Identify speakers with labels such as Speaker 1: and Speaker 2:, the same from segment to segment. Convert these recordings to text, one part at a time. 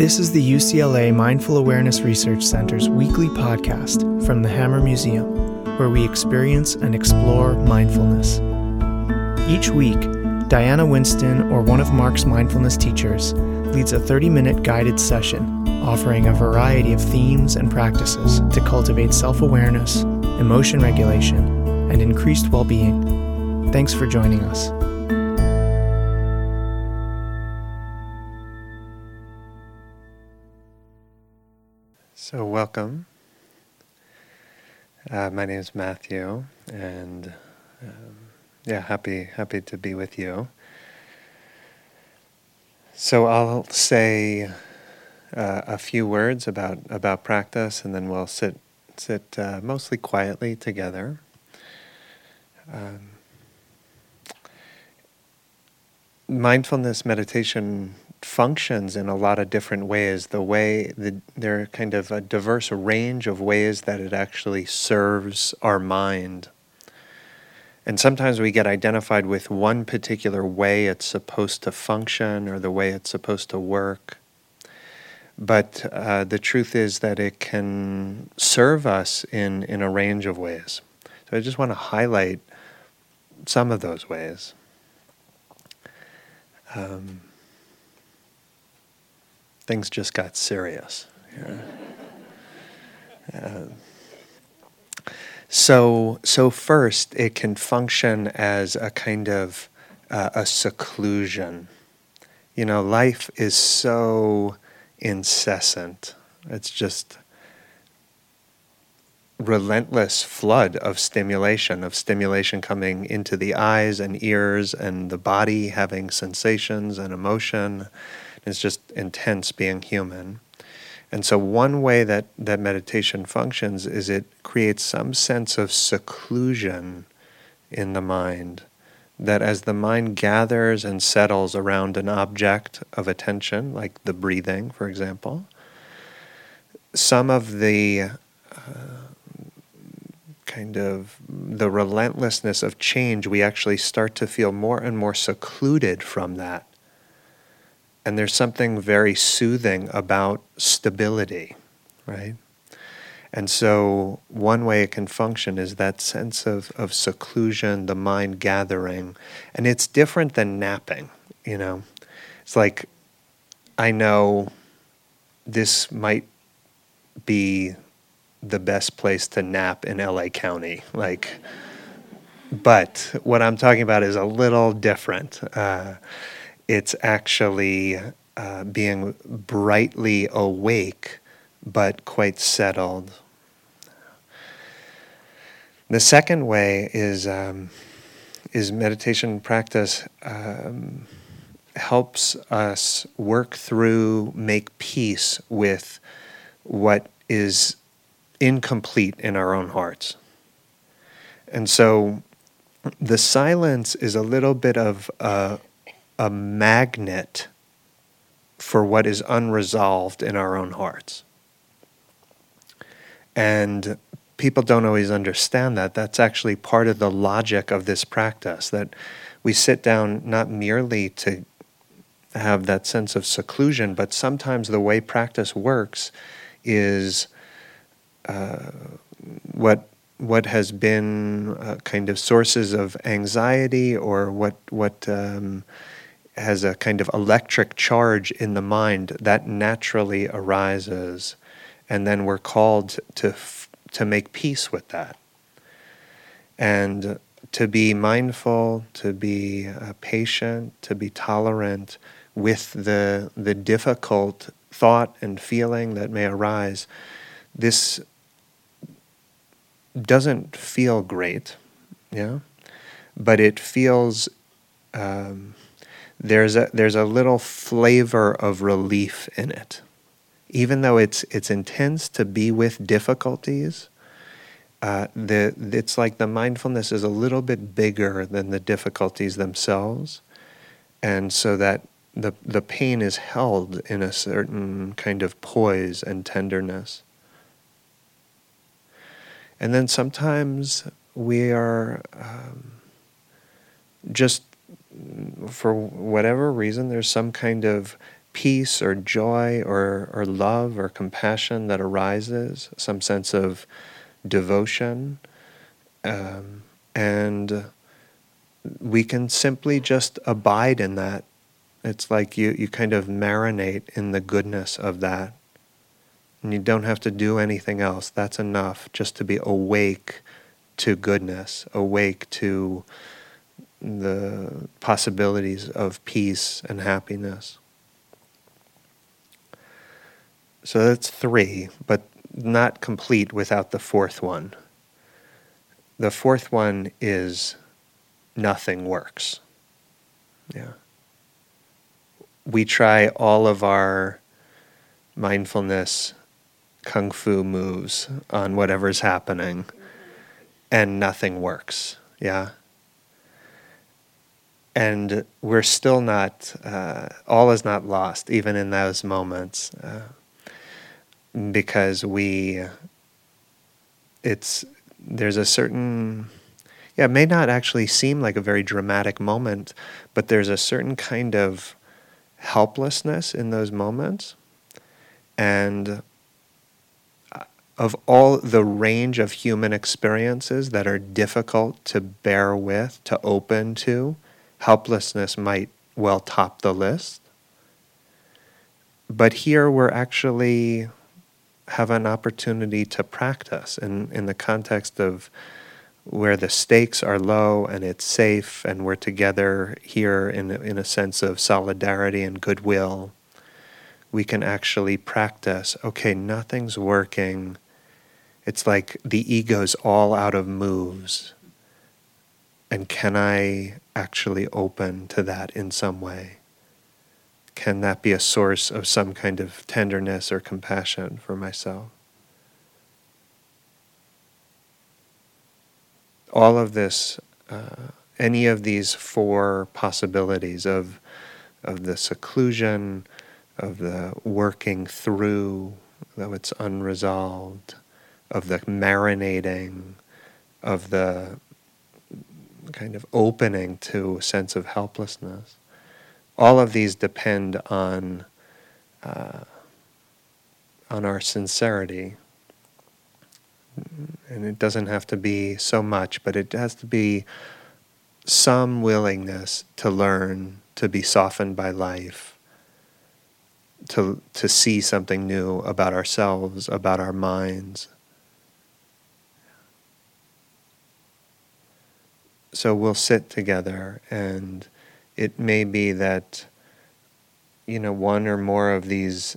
Speaker 1: This is the UCLA Mindful Awareness Research Center's weekly podcast from the Hammer Museum, where we experience and explore mindfulness. Each week, Diana Winston or one of MARC's mindfulness teachers leads a 30 minute guided session offering a variety of themes and practices to cultivate self awareness, emotion regulation, and increased well being. Thanks for joining us.
Speaker 2: So, welcome. Uh, my name is Matthew, and um, yeah, happy happy to be with you. So, I'll say uh, a few words about about practice, and then we'll sit sit uh, mostly quietly together. Um, mindfulness meditation functions in a lot of different ways. The way the, there are kind of a diverse range of ways that it actually serves our mind. And sometimes we get identified with one particular way it's supposed to function or the way it's supposed to work. But uh, the truth is that it can serve us in, in a range of ways. So I just want to highlight some of those ways. Um, things just got serious. Uh, so, so first, it can function as a kind of uh, a seclusion. You know, life is so incessant. It's just relentless flood of stimulation, of stimulation coming into the eyes and ears and the body having sensations and emotion it's just intense being human. And so, one way that, that meditation functions is it creates some sense of seclusion in the mind. That as the mind gathers and settles around an object of attention, like the breathing, for example, some of the uh, kind of the relentlessness of change, we actually start to feel more and more secluded from that and there's something very soothing about stability, right? And so, one way it can function is that sense of, of seclusion, the mind gathering. And it's different than napping, you know? It's like, I know this might be the best place to nap in LA County. Like, but what I'm talking about is a little different. Uh, it's actually uh, being brightly awake but quite settled. The second way is um, is meditation practice um, helps us work through, make peace with what is incomplete in our own hearts. And so the silence is a little bit of a, a magnet for what is unresolved in our own hearts. And people don't always understand that. That's actually part of the logic of this practice that we sit down not merely to have that sense of seclusion, but sometimes the way practice works is uh, what what has been uh, kind of sources of anxiety or what what um, has a kind of electric charge in the mind that naturally arises, and then we're called to to make peace with that, and to be mindful, to be uh, patient, to be tolerant with the the difficult thought and feeling that may arise. This doesn't feel great, yeah, but it feels. Um, there's a there's a little flavor of relief in it. Even though it's it's intense to be with difficulties, uh, the it's like the mindfulness is a little bit bigger than the difficulties themselves, and so that the the pain is held in a certain kind of poise and tenderness. And then sometimes we are um, just for whatever reason, there's some kind of peace or joy or, or love or compassion that arises, some sense of devotion. Um, and we can simply just abide in that. It's like you, you kind of marinate in the goodness of that. And you don't have to do anything else. That's enough just to be awake to goodness, awake to the possibilities of peace and happiness. So that's three, but not complete without the fourth one. The fourth one is nothing works. Yeah. We try all of our mindfulness kung fu moves on whatever's happening and nothing works. Yeah. And we're still not, uh, all is not lost, even in those moments, uh, because we, it's, there's a certain, yeah, it may not actually seem like a very dramatic moment, but there's a certain kind of helplessness in those moments. And of all the range of human experiences that are difficult to bear with, to open to, helplessness might well top the list. But here we're actually have an opportunity to practice in, in the context of where the stakes are low and it's safe and we're together here in, in a sense of solidarity and goodwill. We can actually practice okay, nothing's working it's like the ego's all out of moves. And can I actually open to that in some way? Can that be a source of some kind of tenderness or compassion for myself? All of this, uh, any of these four possibilities of, of the seclusion, of the working through, though it's unresolved, of the marinating, of the kind of opening to a sense of helplessness. All of these depend on uh, on our sincerity, and it doesn't have to be so much, but it has to be some willingness to learn, to be softened by life, to to see something new about ourselves, about our minds. So we'll sit together and it may be that you know one or more of these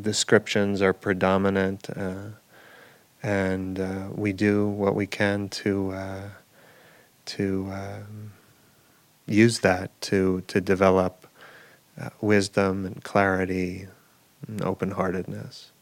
Speaker 2: descriptions are predominant uh, and uh, we do what we can to uh, to um, use that to to develop uh, wisdom and clarity and open-heartedness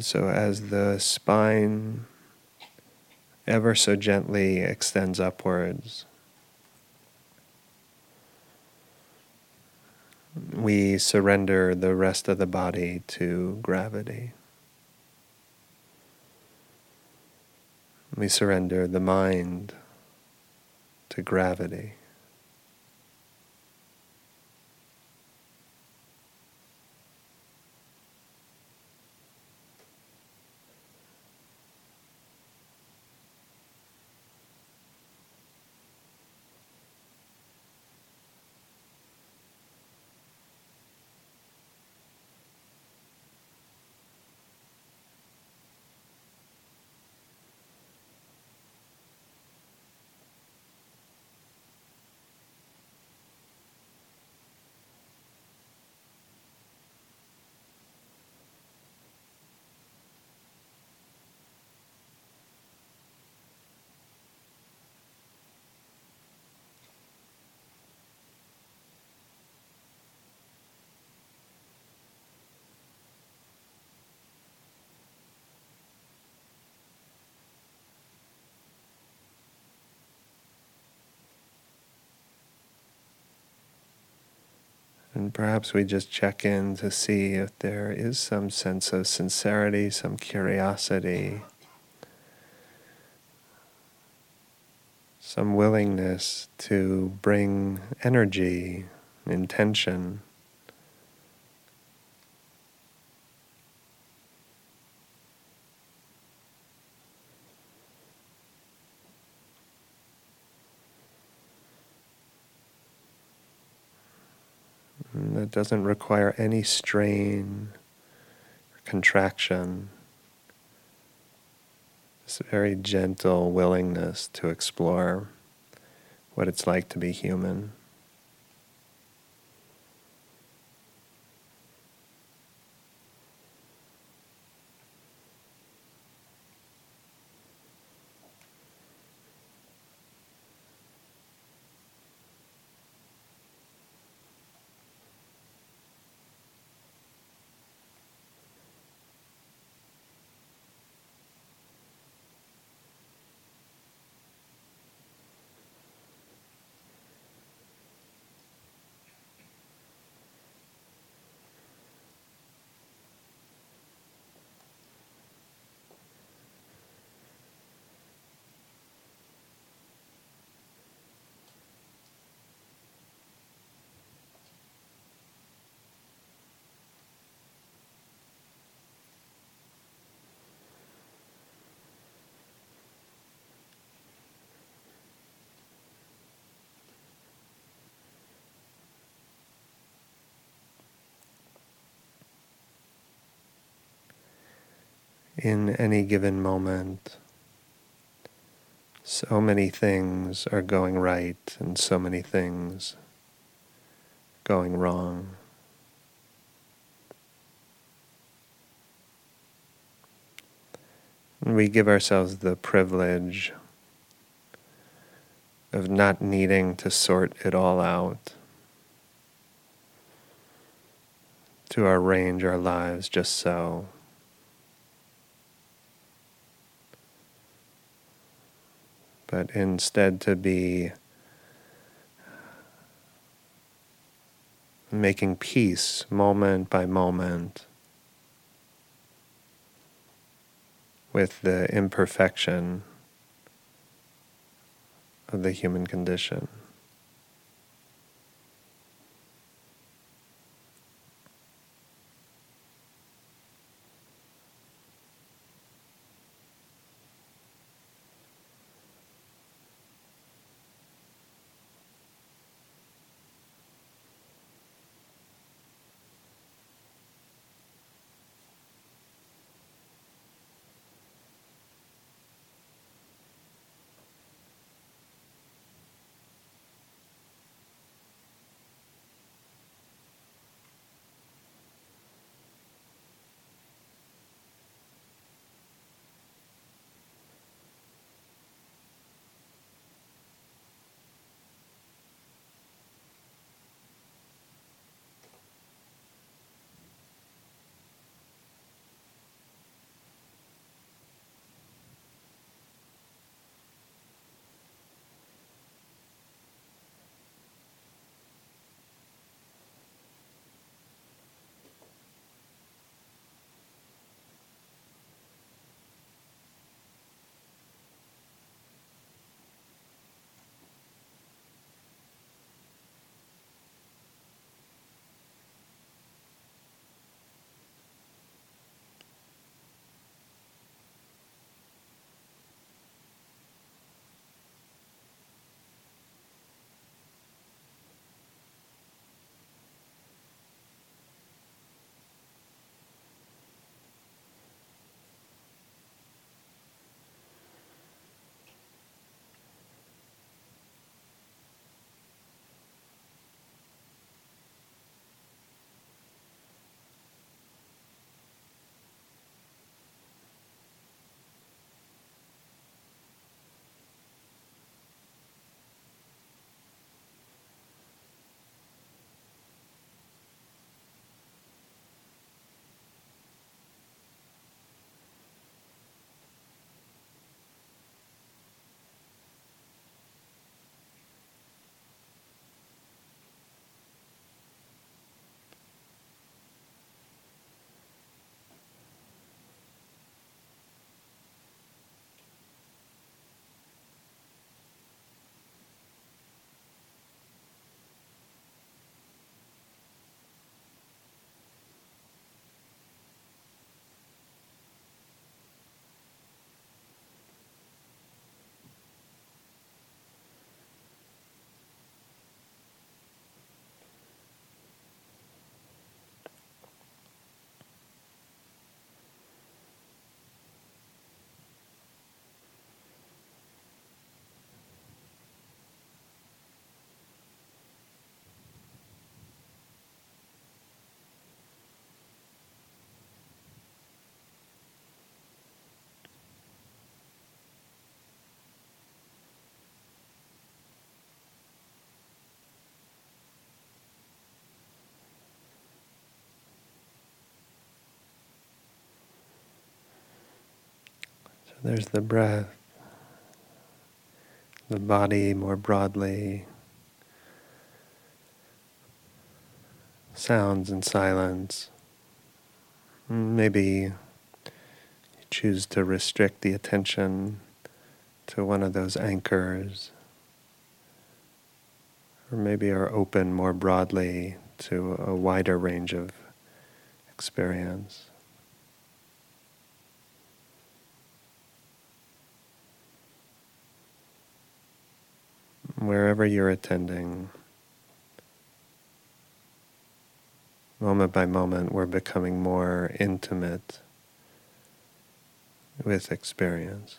Speaker 2: And so, as the spine ever so gently extends upwards, we surrender the rest of the body to gravity. We surrender the mind to gravity. And perhaps we just check in to see if there is some sense of sincerity, some curiosity, some willingness to bring energy, intention. That doesn't require any strain or contraction. This very gentle willingness to explore what it's like to be human. In any given moment. So many things are going right and so many things going wrong. And we give ourselves the privilege of not needing to sort it all out, to arrange our lives just so. But instead to be making peace moment by moment with the imperfection of the human condition. There's the breath, the body more broadly, sounds and silence. Maybe you choose to restrict the attention to one of those anchors, or maybe are open more broadly to a wider range of experience. Wherever you're attending, moment by moment, we're becoming more intimate with experience.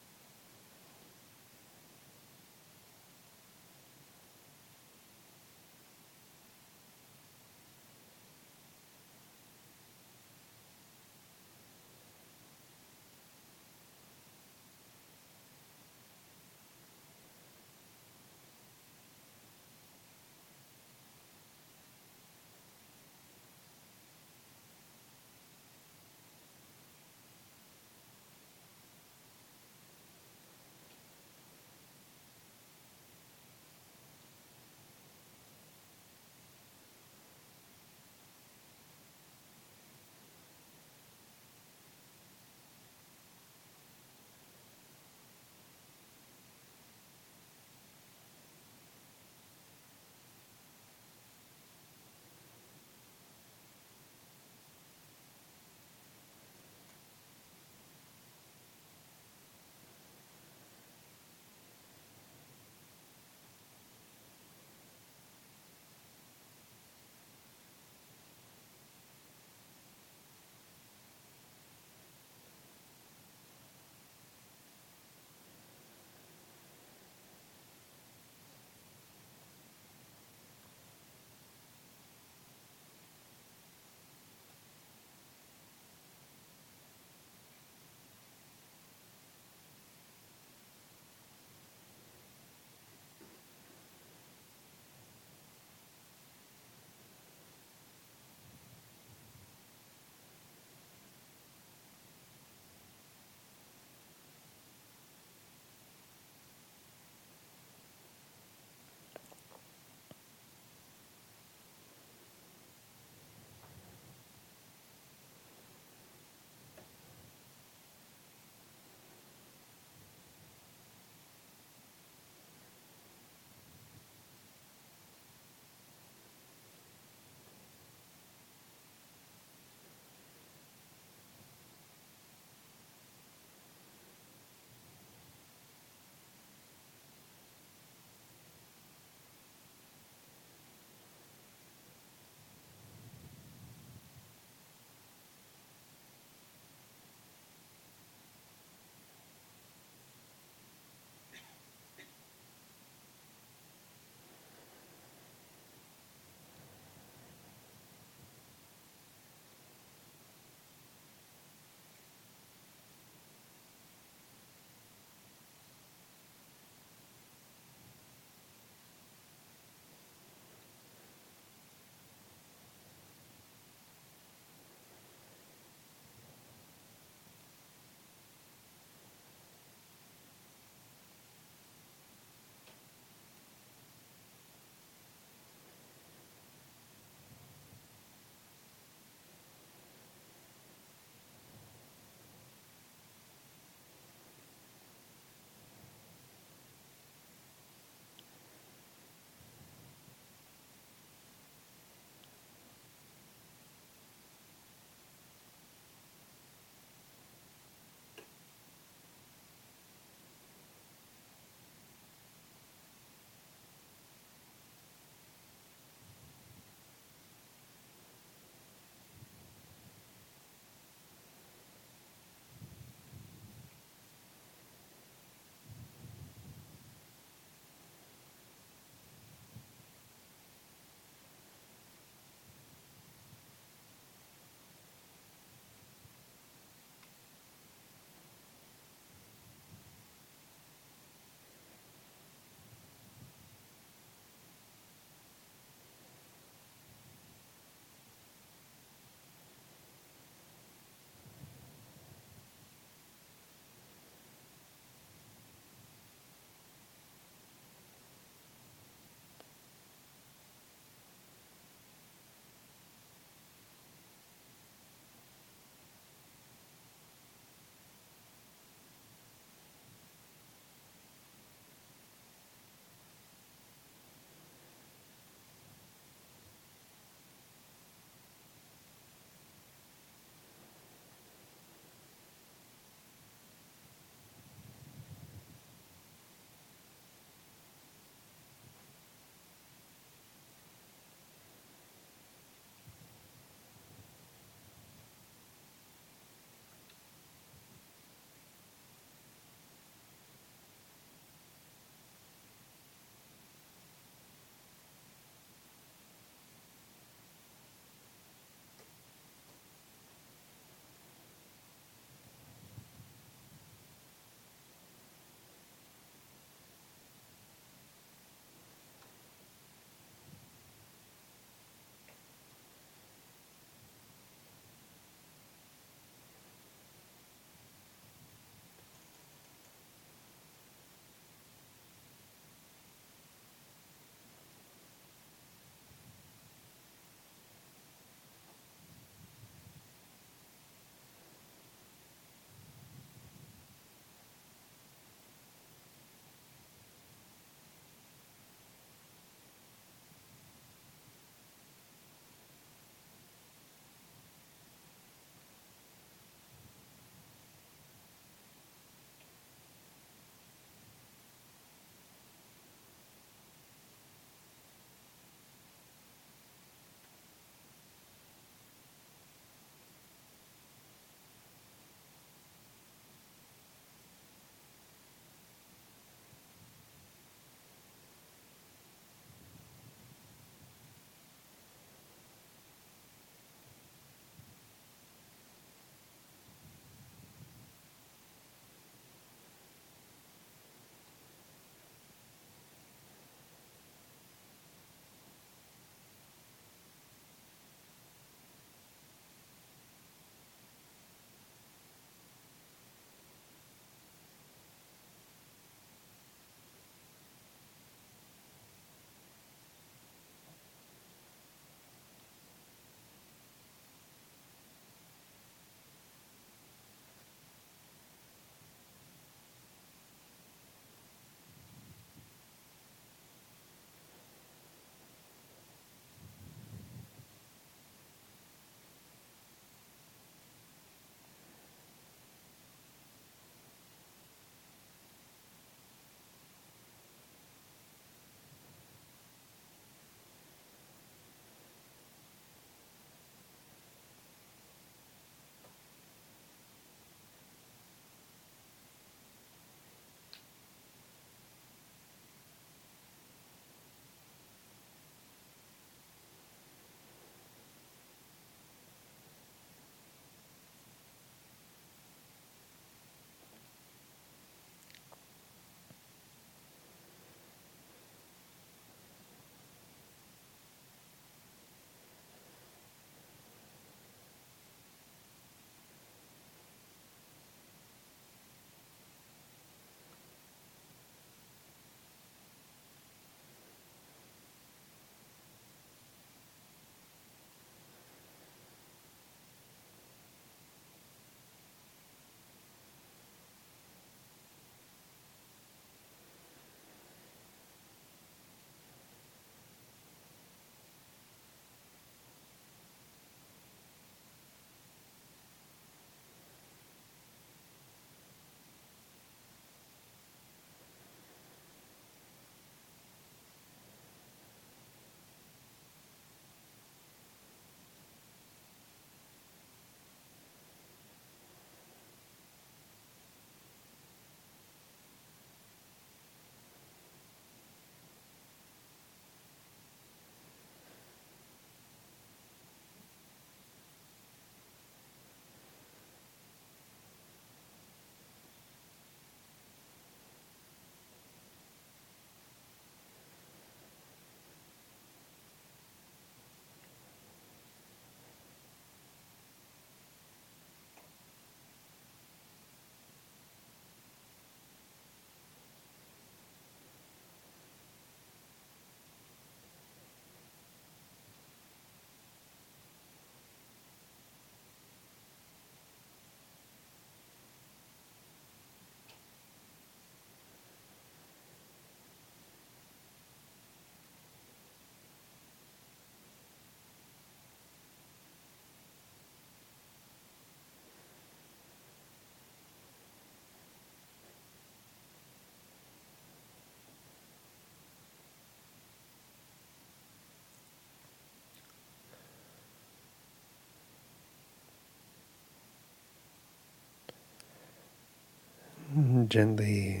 Speaker 2: Gently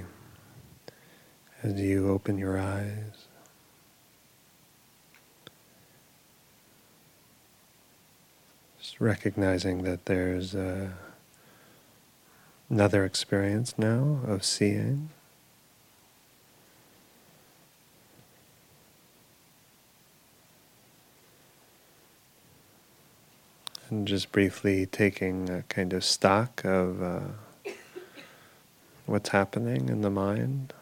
Speaker 2: as you open your eyes. Just recognizing that there's uh, another experience now of seeing. And just briefly taking a kind of stock of uh, what's happening in the mind.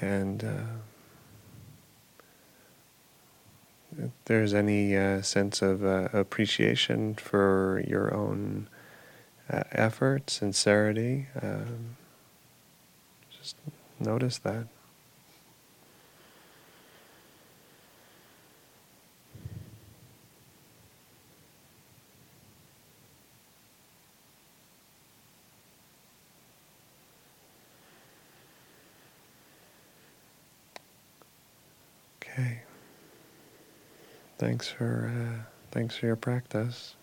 Speaker 2: And uh, if there's any uh, sense of uh, appreciation for your own uh, effort, sincerity, um, just notice that. Okay. Thanks for uh, thanks for your practice.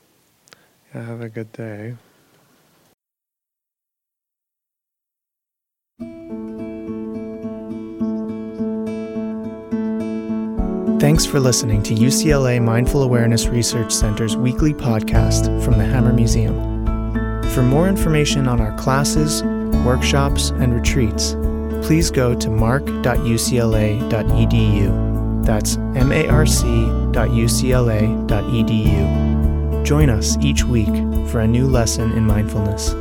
Speaker 2: Yeah, have a good day.
Speaker 1: Thanks for listening to UCLA Mindful Awareness Research Center's weekly podcast from the Hammer Museum. For more information on our classes, workshops, and retreats, please go to marc.ucla.edu. That's marc.ucla.edu. Join us each week for a new lesson in mindfulness.